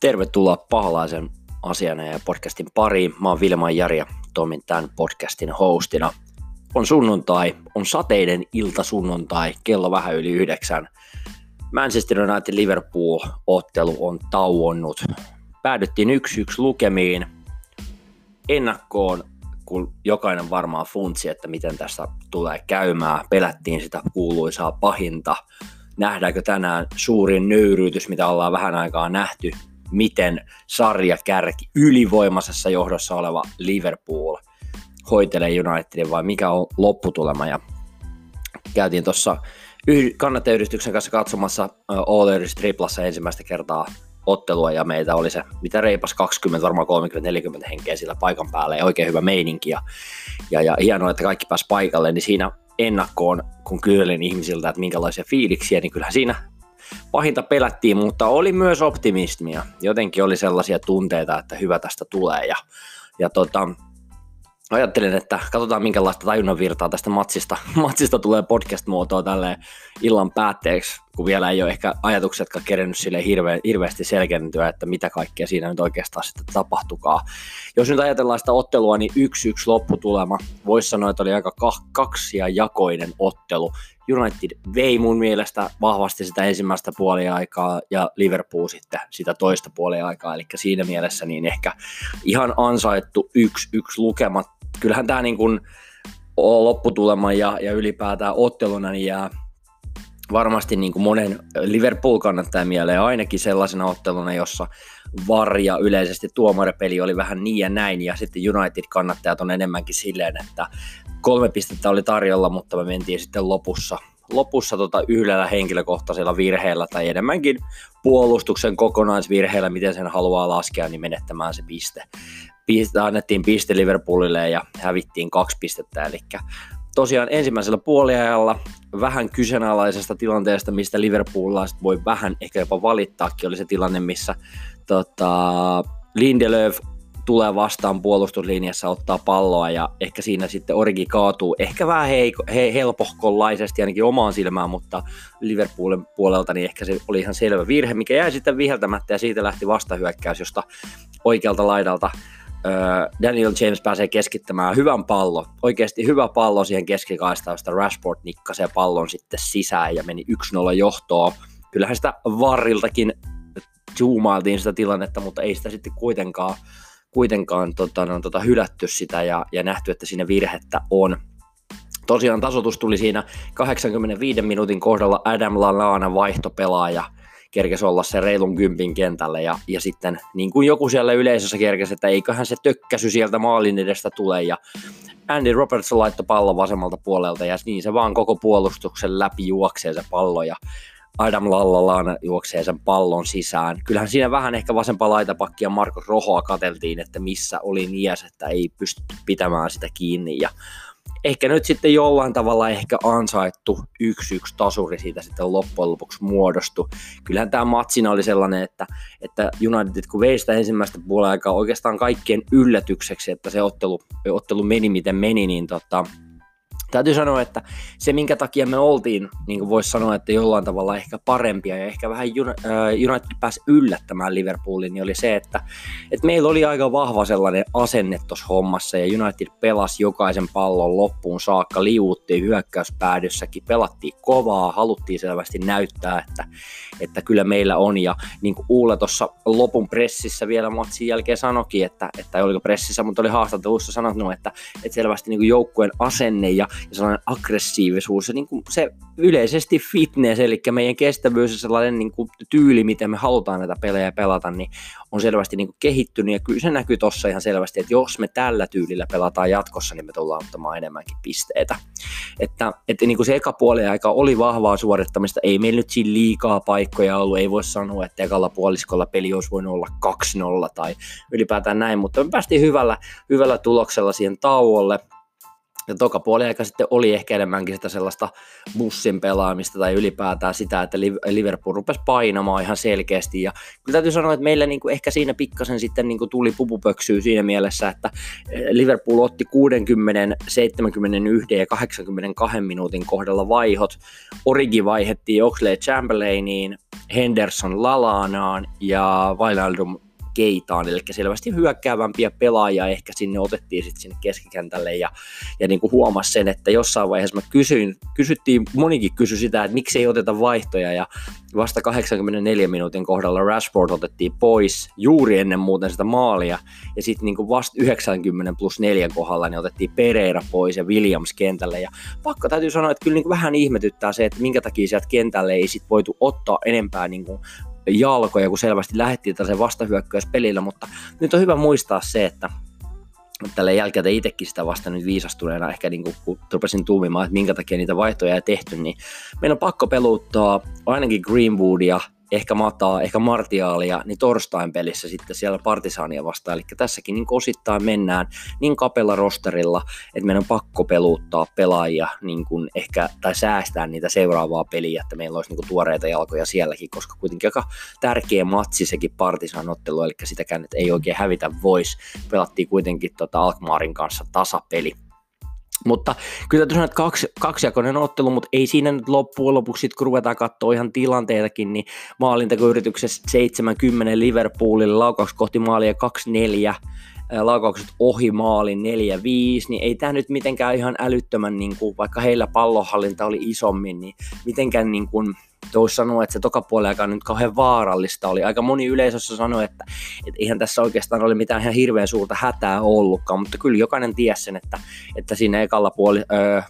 Tervetuloa Pahalaisen asiana ja podcastin pariin. Mä oon Vilma Jari ja toimin tämän podcastin hostina. On sunnuntai, on sateinen ilta sunnuntai, kello vähän yli yhdeksän. Manchester United Liverpool-ottelu on tauonnut. Päädyttiin yksi yksi lukemiin. Ennakkoon, kun jokainen varmaan funtsi, että miten tässä tulee käymään. Pelättiin sitä kuuluisaa pahinta. Nähdäänkö tänään suurin nöyryytys, mitä ollaan vähän aikaa nähty miten sarjakärki ylivoimaisessa johdossa oleva Liverpool hoitelee Unitedin vai mikä on lopputulema. Ja käytiin tuossa kannattajayhdistyksen kanssa katsomassa Earth Triplassa ensimmäistä kertaa ottelua ja meitä oli se, mitä reipas 20, varmaan 30-40 henkeä sillä paikan päällä ja oikein hyvä meininki ja, ja, ja hienoa, että kaikki pääsi paikalle, niin siinä ennakkoon, kun kyselin ihmisiltä, että minkälaisia fiiliksiä, niin kyllähän siinä pahinta pelättiin, mutta oli myös optimismia. Jotenkin oli sellaisia tunteita, että hyvä tästä tulee. Ja, ja tota, ajattelin, että katsotaan minkälaista tajunnan virtaa tästä matsista, matsista tulee podcast-muotoa tälle illan päätteeksi, kun vielä ei ole ehkä ajatuksetkaan kerennyt sille hirve, hirveästi selkentyä, että mitä kaikkea siinä nyt oikeastaan sitten tapahtukaa. Jos nyt ajatellaan sitä ottelua, niin yksi yksi lopputulema. Voisi sanoa, että oli aika kaksi ja jakoinen ottelu. United vei mun mielestä vahvasti sitä ensimmäistä puoliaikaa ja Liverpool sitten sitä toista puoliaikaa, eli siinä mielessä niin ehkä ihan ansaittu yksi yksi lukemat. Kyllähän tämä niin kuin lopputulema ja, ja ylipäätään otteluna niin jää varmasti niin kuin monen Liverpool-kannattajan mieleen ainakin sellaisena otteluna, jossa VAR ja yleisesti tuomaripeli oli vähän niin ja näin, ja sitten United-kannattajat on enemmänkin silleen, että kolme pistettä oli tarjolla, mutta me mentiin sitten lopussa, lopussa tota yhdellä henkilökohtaisella virheellä tai enemmänkin puolustuksen kokonaisvirheellä, miten sen haluaa laskea, niin menettämään se piste. piste annettiin piste Liverpoolille ja hävittiin kaksi pistettä, eli tosiaan ensimmäisellä puoliajalla vähän kyseenalaisesta tilanteesta, mistä Liverpoolilaiset voi vähän ehkä jopa valittaakin, oli se tilanne, missä tota, Lindelöf tulee vastaan puolustuslinjassa, ottaa palloa ja ehkä siinä sitten Origi kaatuu ehkä vähän heiko, he, helpohkollaisesti ainakin omaan silmään, mutta Liverpoolin puolelta niin ehkä se oli ihan selvä virhe, mikä jäi sitten viheltämättä ja siitä lähti vastahyökkäys, josta oikealta laidalta Daniel James pääsee keskittämään hyvän pallon, oikeasti hyvä pallo siihen keskikaistaan, josta Rashford nikkasee pallon sitten sisään ja meni 1-0 johtoon. Kyllähän sitä varriltakin zoomailtiin sitä tilannetta, mutta ei sitä sitten kuitenkaan, kuitenkaan tota, no, tota, hylätty sitä ja, ja nähty, että siinä virhettä on. Tosiaan tasotus tuli siinä 85 minuutin kohdalla Adam Lallana vaihtopelaaja – kerkesi olla se reilun kympin kentälle ja, ja sitten niin kuin joku siellä yleisössä kerkesi, että eiköhän se tökkäsy sieltä maalin edestä tule ja Andy Robertson laittoi pallon vasemmalta puolelta ja niin se vaan koko puolustuksen läpi juoksee se pallo ja Adam Lallalana juoksee sen pallon sisään. Kyllähän siinä vähän ehkä vasempaa laitapakkia Marko Rohoa kateltiin, että missä oli niäs, että ei pysty pitämään sitä kiinni ja ehkä nyt sitten jollain tavalla ehkä ansaittu yksi yksi tasuri siitä sitten loppujen lopuksi muodostu. Kyllähän tämä matsina oli sellainen, että, että United kun vei sitä ensimmäistä puolen aikaa oikeastaan kaikkien yllätykseksi, että se ottelu, ottelu meni miten meni, niin tota, täytyy sanoa, että se minkä takia me oltiin, niin kuin voisi sanoa, että jollain tavalla ehkä parempia ja ehkä vähän United pääsi yllättämään Liverpoolin, niin oli se, että, että meillä oli aika vahva sellainen asenne tuossa hommassa ja United pelasi jokaisen pallon loppuun saakka, liuuttiin hyökkäyspäädyssäkin, pelattiin kovaa, haluttiin selvästi näyttää, että, että kyllä meillä on. Ja niin kuin Uula tuossa lopun pressissä vielä matsin jälkeen sanokin, että, että oliko pressissä, mutta oli haastattelussa sanonut, että, että selvästi niin kuin joukkueen asenne ja ja sellainen aggressiivisuus. Ja niin kuin se yleisesti fitness, eli meidän kestävyys ja sellainen niin kuin tyyli, miten me halutaan näitä pelejä pelata, niin on selvästi niin kuin kehittynyt. Ja kyllä se näkyy tuossa ihan selvästi, että jos me tällä tyylillä pelataan jatkossa, niin me tullaan ottamaan enemmänkin pisteitä. Että, että niin kuin se eka puoli aika oli vahvaa suorittamista, ei meillä nyt siinä liikaa paikkoja ollut, ei voi sanoa, että ekalla puoliskolla peli olisi voinut olla 2-0 tai ylipäätään näin, mutta me päästiin hyvällä, hyvällä tuloksella siihen tauolle, ja toka puoli aika sitten oli ehkä enemmänkin sitä sellaista bussin pelaamista tai ylipäätään sitä, että Liverpool rupesi painamaan ihan selkeästi. Ja kyllä täytyy sanoa, että meillä niin kuin ehkä siinä pikkasen sitten niin kuin tuli pupupöksyä siinä mielessä, että eh, Liverpool otti 60, 71 ja 82 minuutin kohdalla vaihot. Origi vaihettiin Oxley Chamberlainiin, Henderson Lalanaan ja Wijnaldum Keitaan, eli selvästi hyökkäävämpiä pelaajia ehkä sinne otettiin sitten sinne keskikentälle ja, ja niin kuin huomasi sen, että jossain vaiheessa mä kysyin, kysyttiin, monikin kysyi sitä, että miksi ei oteta vaihtoja ja vasta 84 minuutin kohdalla Rashford otettiin pois juuri ennen muuten sitä maalia ja sitten niin vasta 90 plus 4 kohdalla niin otettiin Pereira pois ja Williams kentälle ja pakko täytyy sanoa, että kyllä niin vähän ihmetyttää se, että minkä takia sieltä kentälle ei sit voitu ottaa enempää niin kuin jalkoja, kun selvästi lähdettiin tällaisen pelillä, mutta nyt on hyvä muistaa se, että tällä jälkeen itsekin sitä vasta nyt viisastuneena ehkä niin kun rupesin tuumimaan, että minkä takia niitä vaihtoja ei tehty, niin meidän on pakko peluttaa ainakin Greenwoodia ehkä Mataa, ehkä Martiaalia, niin torstain pelissä sitten siellä Partisaania vastaan. Eli tässäkin niin osittain mennään niin kapella rosterilla, että meidän on pakko peluuttaa pelaajia niin kuin ehkä, tai säästää niitä seuraavaa peliä, että meillä olisi niin kuin tuoreita jalkoja sielläkin, koska kuitenkin aika tärkeä matsi sekin Partisan ottelu, eli sitäkään että ei oikein hävitä voisi. Pelattiin kuitenkin tota Alkmaarin kanssa tasapeli. Mutta kyllä täytyy sanoa, että kaksi, kaksijakoinen ottelu, mutta ei siinä nyt loppujen lopuksi, kun ruvetaan katsoa ihan tilanteitakin, niin maalintakoyrityksessä 70 Liverpoolille, laukaus kohti maalia 2-4, laukaukset ohi maalin 4-5, niin ei tämä nyt mitenkään ihan älyttömän, niin kuin, vaikka heillä pallohallinta oli isommin, niin mitenkään niin kuin, voisi sanoa, että se toka aika nyt kauhean vaarallista oli. Aika moni yleisössä sanoi, että, että eihän tässä oikeastaan ole mitään ihan hirveän suurta hätää ollutkaan, mutta kyllä jokainen tiesi sen, että, että siinä ekalla puoli, öö,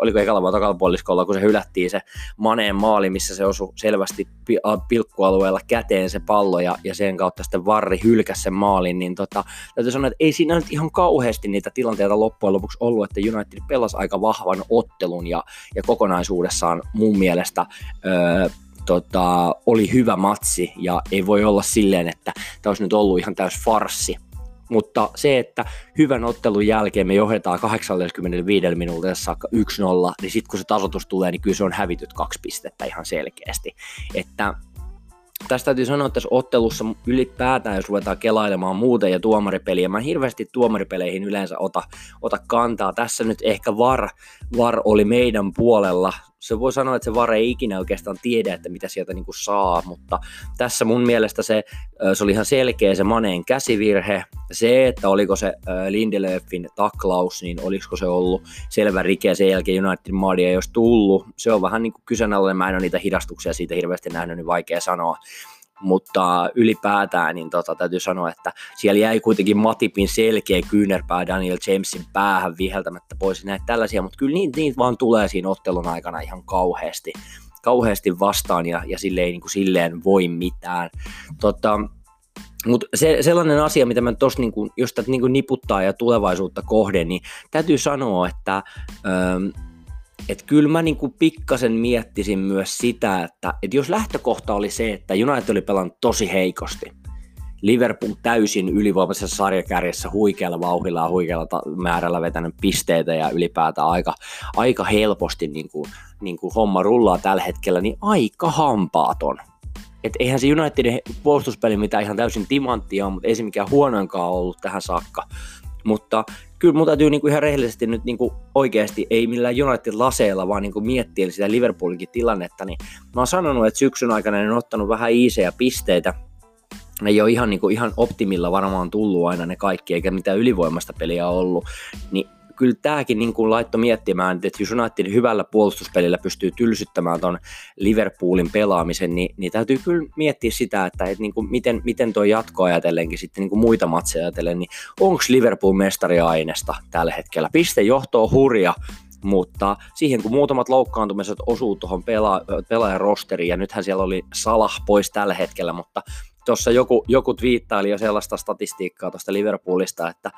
oliko ekalla vai takalla puoliskolla, kun se hylättiin se Maneen maali, missä se osui selvästi pilkkualueella käteen se pallo ja, ja sen kautta sitten Varri hylkäsi sen maalin, niin tota, täytyy sanoa, että ei siinä nyt ihan kauheasti niitä tilanteita loppujen lopuksi ollut, että United pelasi aika vahvan ottelun ja, ja kokonaisuudessaan mun mielestä öö, tota, oli hyvä matsi ja ei voi olla silleen, että tämä olisi nyt ollut ihan täys farsi mutta se, että hyvän ottelun jälkeen me johdetaan 85 minuutissa saakka 1-0, niin sitten kun se tasoitus tulee, niin kyllä se on hävityt kaksi pistettä ihan selkeästi. Että tästä täytyy sanoa, että tässä ottelussa ylipäätään, jos ruvetaan kelailemaan muuten ja tuomaripeliä, mä hirveästi tuomaripeleihin yleensä ota, ota kantaa. Tässä nyt ehkä VAR, VAR oli meidän puolella se voi sanoa, että se VAR ei ikinä oikeastaan tiedä, että mitä sieltä niin kuin saa, mutta tässä mun mielestä se, se oli ihan selkeä se Maneen käsivirhe. Se, että oliko se Lindelöfin taklaus, niin olisiko se ollut selvä rike sen jälkeen United Maadia ei olisi tullut. Se on vähän niin kuin kyseenalainen, mä en ole niitä hidastuksia siitä hirveästi nähnyt, niin vaikea sanoa mutta ylipäätään niin tota, täytyy sanoa, että siellä jäi kuitenkin Matipin selkeä kyynärpää Daniel Jamesin päähän viheltämättä pois näitä tällaisia, mutta kyllä niitä, niitä vaan tulee siinä ottelun aikana ihan kauheasti, kauheasti vastaan ja, ja sille ei niin kuin silleen voi mitään. Tota, mutta se, sellainen asia, mitä mä tuossa, niin jos tätä niin niputtaa ja tulevaisuutta kohden, niin täytyy sanoa, että öö, että kyllä mä niinku pikkasen miettisin myös sitä, että, että jos lähtökohta oli se, että United oli pelannut tosi heikosti, Liverpool täysin ylivoimaisessa sarjakärjessä huikealla vauhilla ja huikealla määrällä vetänyt pisteitä ja ylipäätään aika, aika helposti niin kuin, niin kuin homma rullaa tällä hetkellä, niin aika hampaaton. Et eihän se Unitedin puolustuspeli mitään ihan täysin timanttia on, mutta ei se mikään huonoinkaan ollut tähän saakka. Mutta kyllä mun täytyy niinku ihan rehellisesti nyt niinku oikeasti, ei millään United-laseilla, vaan niinku miettiä sitä Liverpoolinkin tilannetta, niin mä oon sanonut, että syksyn aikana ne on ottanut vähän iisejä pisteitä, ne ei ole ihan, niin kuin, ihan optimilla varmaan tullut aina ne kaikki, eikä mitään ylivoimasta peliä ollut, niin kyllä tämäkin niin kuin laittoi miettimään, että jos United hyvällä puolustuspelillä pystyy tylsyttämään ton Liverpoolin pelaamisen, niin, niin täytyy kyllä miettiä sitä, että, että niin kuin miten, miten tuo jatko ajatellenkin sitten niin kuin muita matseja ajatellen, niin onko Liverpool mestariainesta tällä hetkellä? Piste johtoa hurja, mutta siihen kun muutamat loukkaantumiset osuu tuohon pela- pelaajan rosteriin, ja nythän siellä oli Salah pois tällä hetkellä, mutta tuossa joku, joku twiittaili jo sellaista statistiikkaa tuosta Liverpoolista, että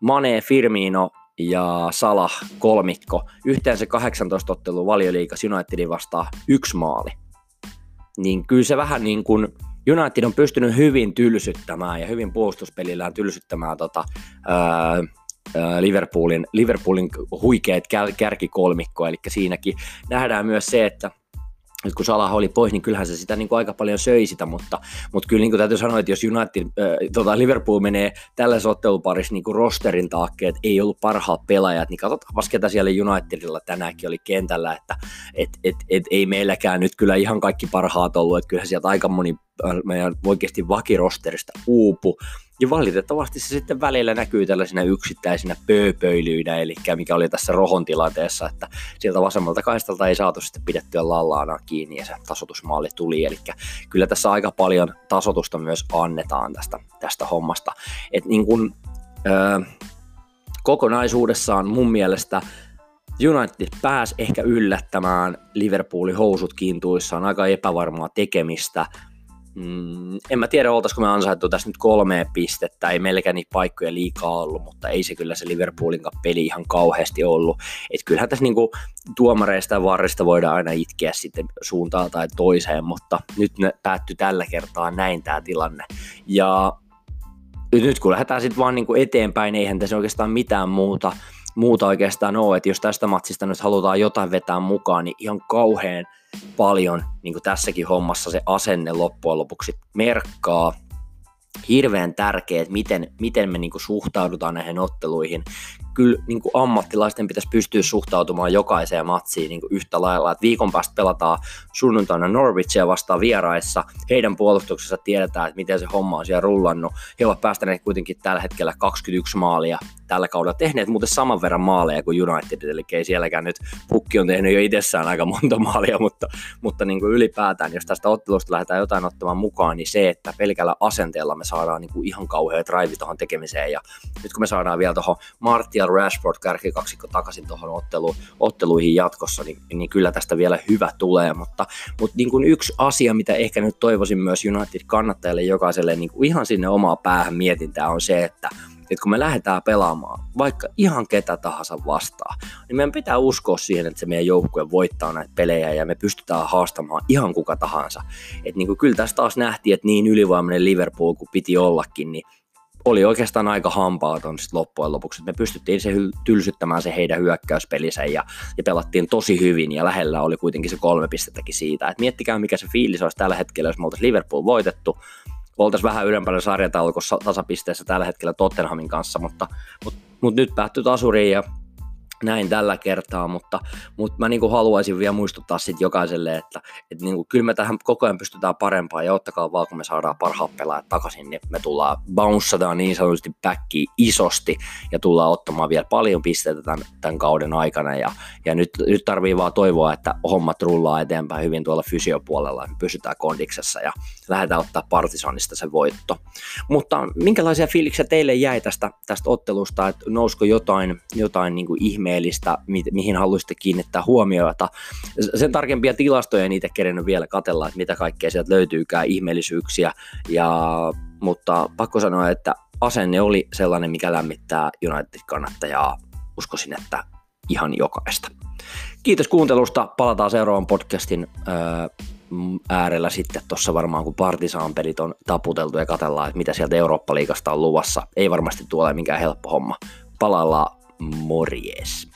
Mane, Firmino ja Salah kolmikko, yhteensä 18 ottelua valioliikas Unitedin vastaan yksi maali. Niin kyllä se vähän niin kuin United on pystynyt hyvin tylsyttämään ja hyvin puolustuspelillään tylsyttämään tota, öö, Liverpoolin, Liverpoolin huikeat kärkikolmikko, eli siinäkin nähdään myös se, että nyt kun Salah oli pois, niin kyllähän se sitä niin kuin aika paljon söi sitä, mutta, mutta kyllä niin kuin täytyy sanoa, että jos United, äh, tota Liverpool menee tällä otteluparissa niin kuin rosterin taakke, että ei ollut parhaat pelaajat, niin katsotaan ketä siellä Unitedilla tänäänkin oli kentällä, että et, et, et, ei meilläkään nyt kyllä ihan kaikki parhaat ollut, että kyllä sieltä aika moni meidän oikeasti vakirosterista uupu, ja valitettavasti se sitten välillä näkyy tällaisina yksittäisinä pööpöilyinä, eli mikä oli tässä rohon tilanteessa, että sieltä vasemmalta kaistalta ei saatu sitten pidettyä lallaana kiinni ja se tasotusmaali tuli, eli kyllä tässä aika paljon tasotusta myös annetaan tästä, tästä hommasta. Et niin kun, ö, kokonaisuudessaan mun mielestä United pääsi ehkä yllättämään Liverpoolin housut kiintuissaan aika epävarmaa tekemistä, Mm, en mä tiedä, oltaisiko me ansaittu tässä nyt kolme pistettä, ei meilläkään niitä paikkoja liikaa ollut, mutta ei se kyllä se Liverpoolin peli ihan kauheasti ollut. Et kyllähän tässä niinku tuomareista ja varrista voidaan aina itkeä sitten suuntaan tai toiseen, mutta nyt ne päättyi tällä kertaa näin tämä tilanne. Ja nyt kun lähdetään sitten vaan niinku eteenpäin, eihän tässä oikeastaan mitään muuta, muuta oikeastaan ole, että jos tästä matsista nyt halutaan jotain vetää mukaan, niin ihan kauhean paljon niin kuin tässäkin hommassa se asenne loppujen lopuksi merkkaa. Hirveän tärkeää, että miten, miten me niin kuin suhtaudutaan näihin otteluihin kyllä niin kuin ammattilaisten pitäisi pystyä suhtautumaan jokaiseen matsiin niin kuin yhtä lailla. että viikon päästä pelataan sunnuntaina Norwichia vastaan vieraissa. Heidän puolustuksessa tiedetään, että miten se homma on siellä rullannut. He ovat päästäneet kuitenkin tällä hetkellä 21 maalia tällä kaudella. Tehneet muuten saman verran maaleja kuin United, eli ei sielläkään nyt pukki on tehnyt jo itsessään aika monta maalia, mutta, mutta niin kuin ylipäätään, jos tästä ottelusta lähdetään jotain ottamaan mukaan, niin se, että pelkällä asenteella me saadaan niin kuin ihan kauhean drive tuohon tekemiseen. Ja nyt kun me saadaan vielä tuohon Martial Rashford kärkikaksikko takaisin tuohon ottelu, otteluihin jatkossa, niin, niin, kyllä tästä vielä hyvä tulee, mutta, mutta niin kuin yksi asia, mitä ehkä nyt toivoisin myös United-kannattajille jokaiselle niin kuin ihan sinne omaa päähän mietintää on se, että että kun me lähdetään pelaamaan vaikka ihan ketä tahansa vastaan, niin meidän pitää uskoa siihen, että se meidän joukkue voittaa näitä pelejä ja me pystytään haastamaan ihan kuka tahansa. Että niin kuin kyllä tässä taas nähtiin, että niin ylivoimainen Liverpool kuin piti ollakin, niin oli oikeastaan aika hampaaton sit loppujen lopuksi. Me pystyttiin se tylsyttämään se heidän hyökkäyspelinsä ja, ja pelattiin tosi hyvin ja lähellä oli kuitenkin se kolme pistettäkin siitä. Et miettikää mikä se fiilis olisi tällä hetkellä, jos me oltaisiin Liverpool voitettu. Oltaisiin vähän ylempänä sarjataulukossa tasapisteessä tällä hetkellä Tottenhamin kanssa, mutta, mutta, mutta nyt päättyi tasuriin ja näin tällä kertaa, mutta, mutta mä niin haluaisin vielä muistuttaa sit jokaiselle, että, että niin kuin, kyllä me tähän koko ajan pystytään parempaan ja ottakaa vaan, kun me saadaan parhaat pelaajat takaisin, niin me tullaan bounceataan niin sanotusti backiin isosti ja tullaan ottamaan vielä paljon pisteitä tämän, tämän kauden aikana ja, ja nyt, nyt tarvii vaan toivoa, että hommat rullaa eteenpäin hyvin tuolla fysiopuolella, me pysytään kondiksessa ja lähdetään ottaa Partisanista se voitto. Mutta minkälaisia fiiliksiä teille jäi tästä, tästä ottelusta, että nousko jotain, jotain niin ihme ihmeellistä, mi- mihin haluaisitte kiinnittää huomiota. Sen tarkempia tilastoja niitä kerennyt vielä katella, että mitä kaikkea sieltä löytyykään ihmeellisyyksiä, ja, mutta pakko sanoa, että asenne oli sellainen, mikä lämmittää United-kannattajaa. Uskoisin, että ihan jokaista. Kiitos kuuntelusta. Palataan seuraavan podcastin öö, äärellä sitten tuossa varmaan, kun Partisan pelit on taputeltu ja katellaan, että mitä sieltä Eurooppa-liigasta on luvassa. Ei varmasti tule mikään helppo homma. Palaillaan morjes.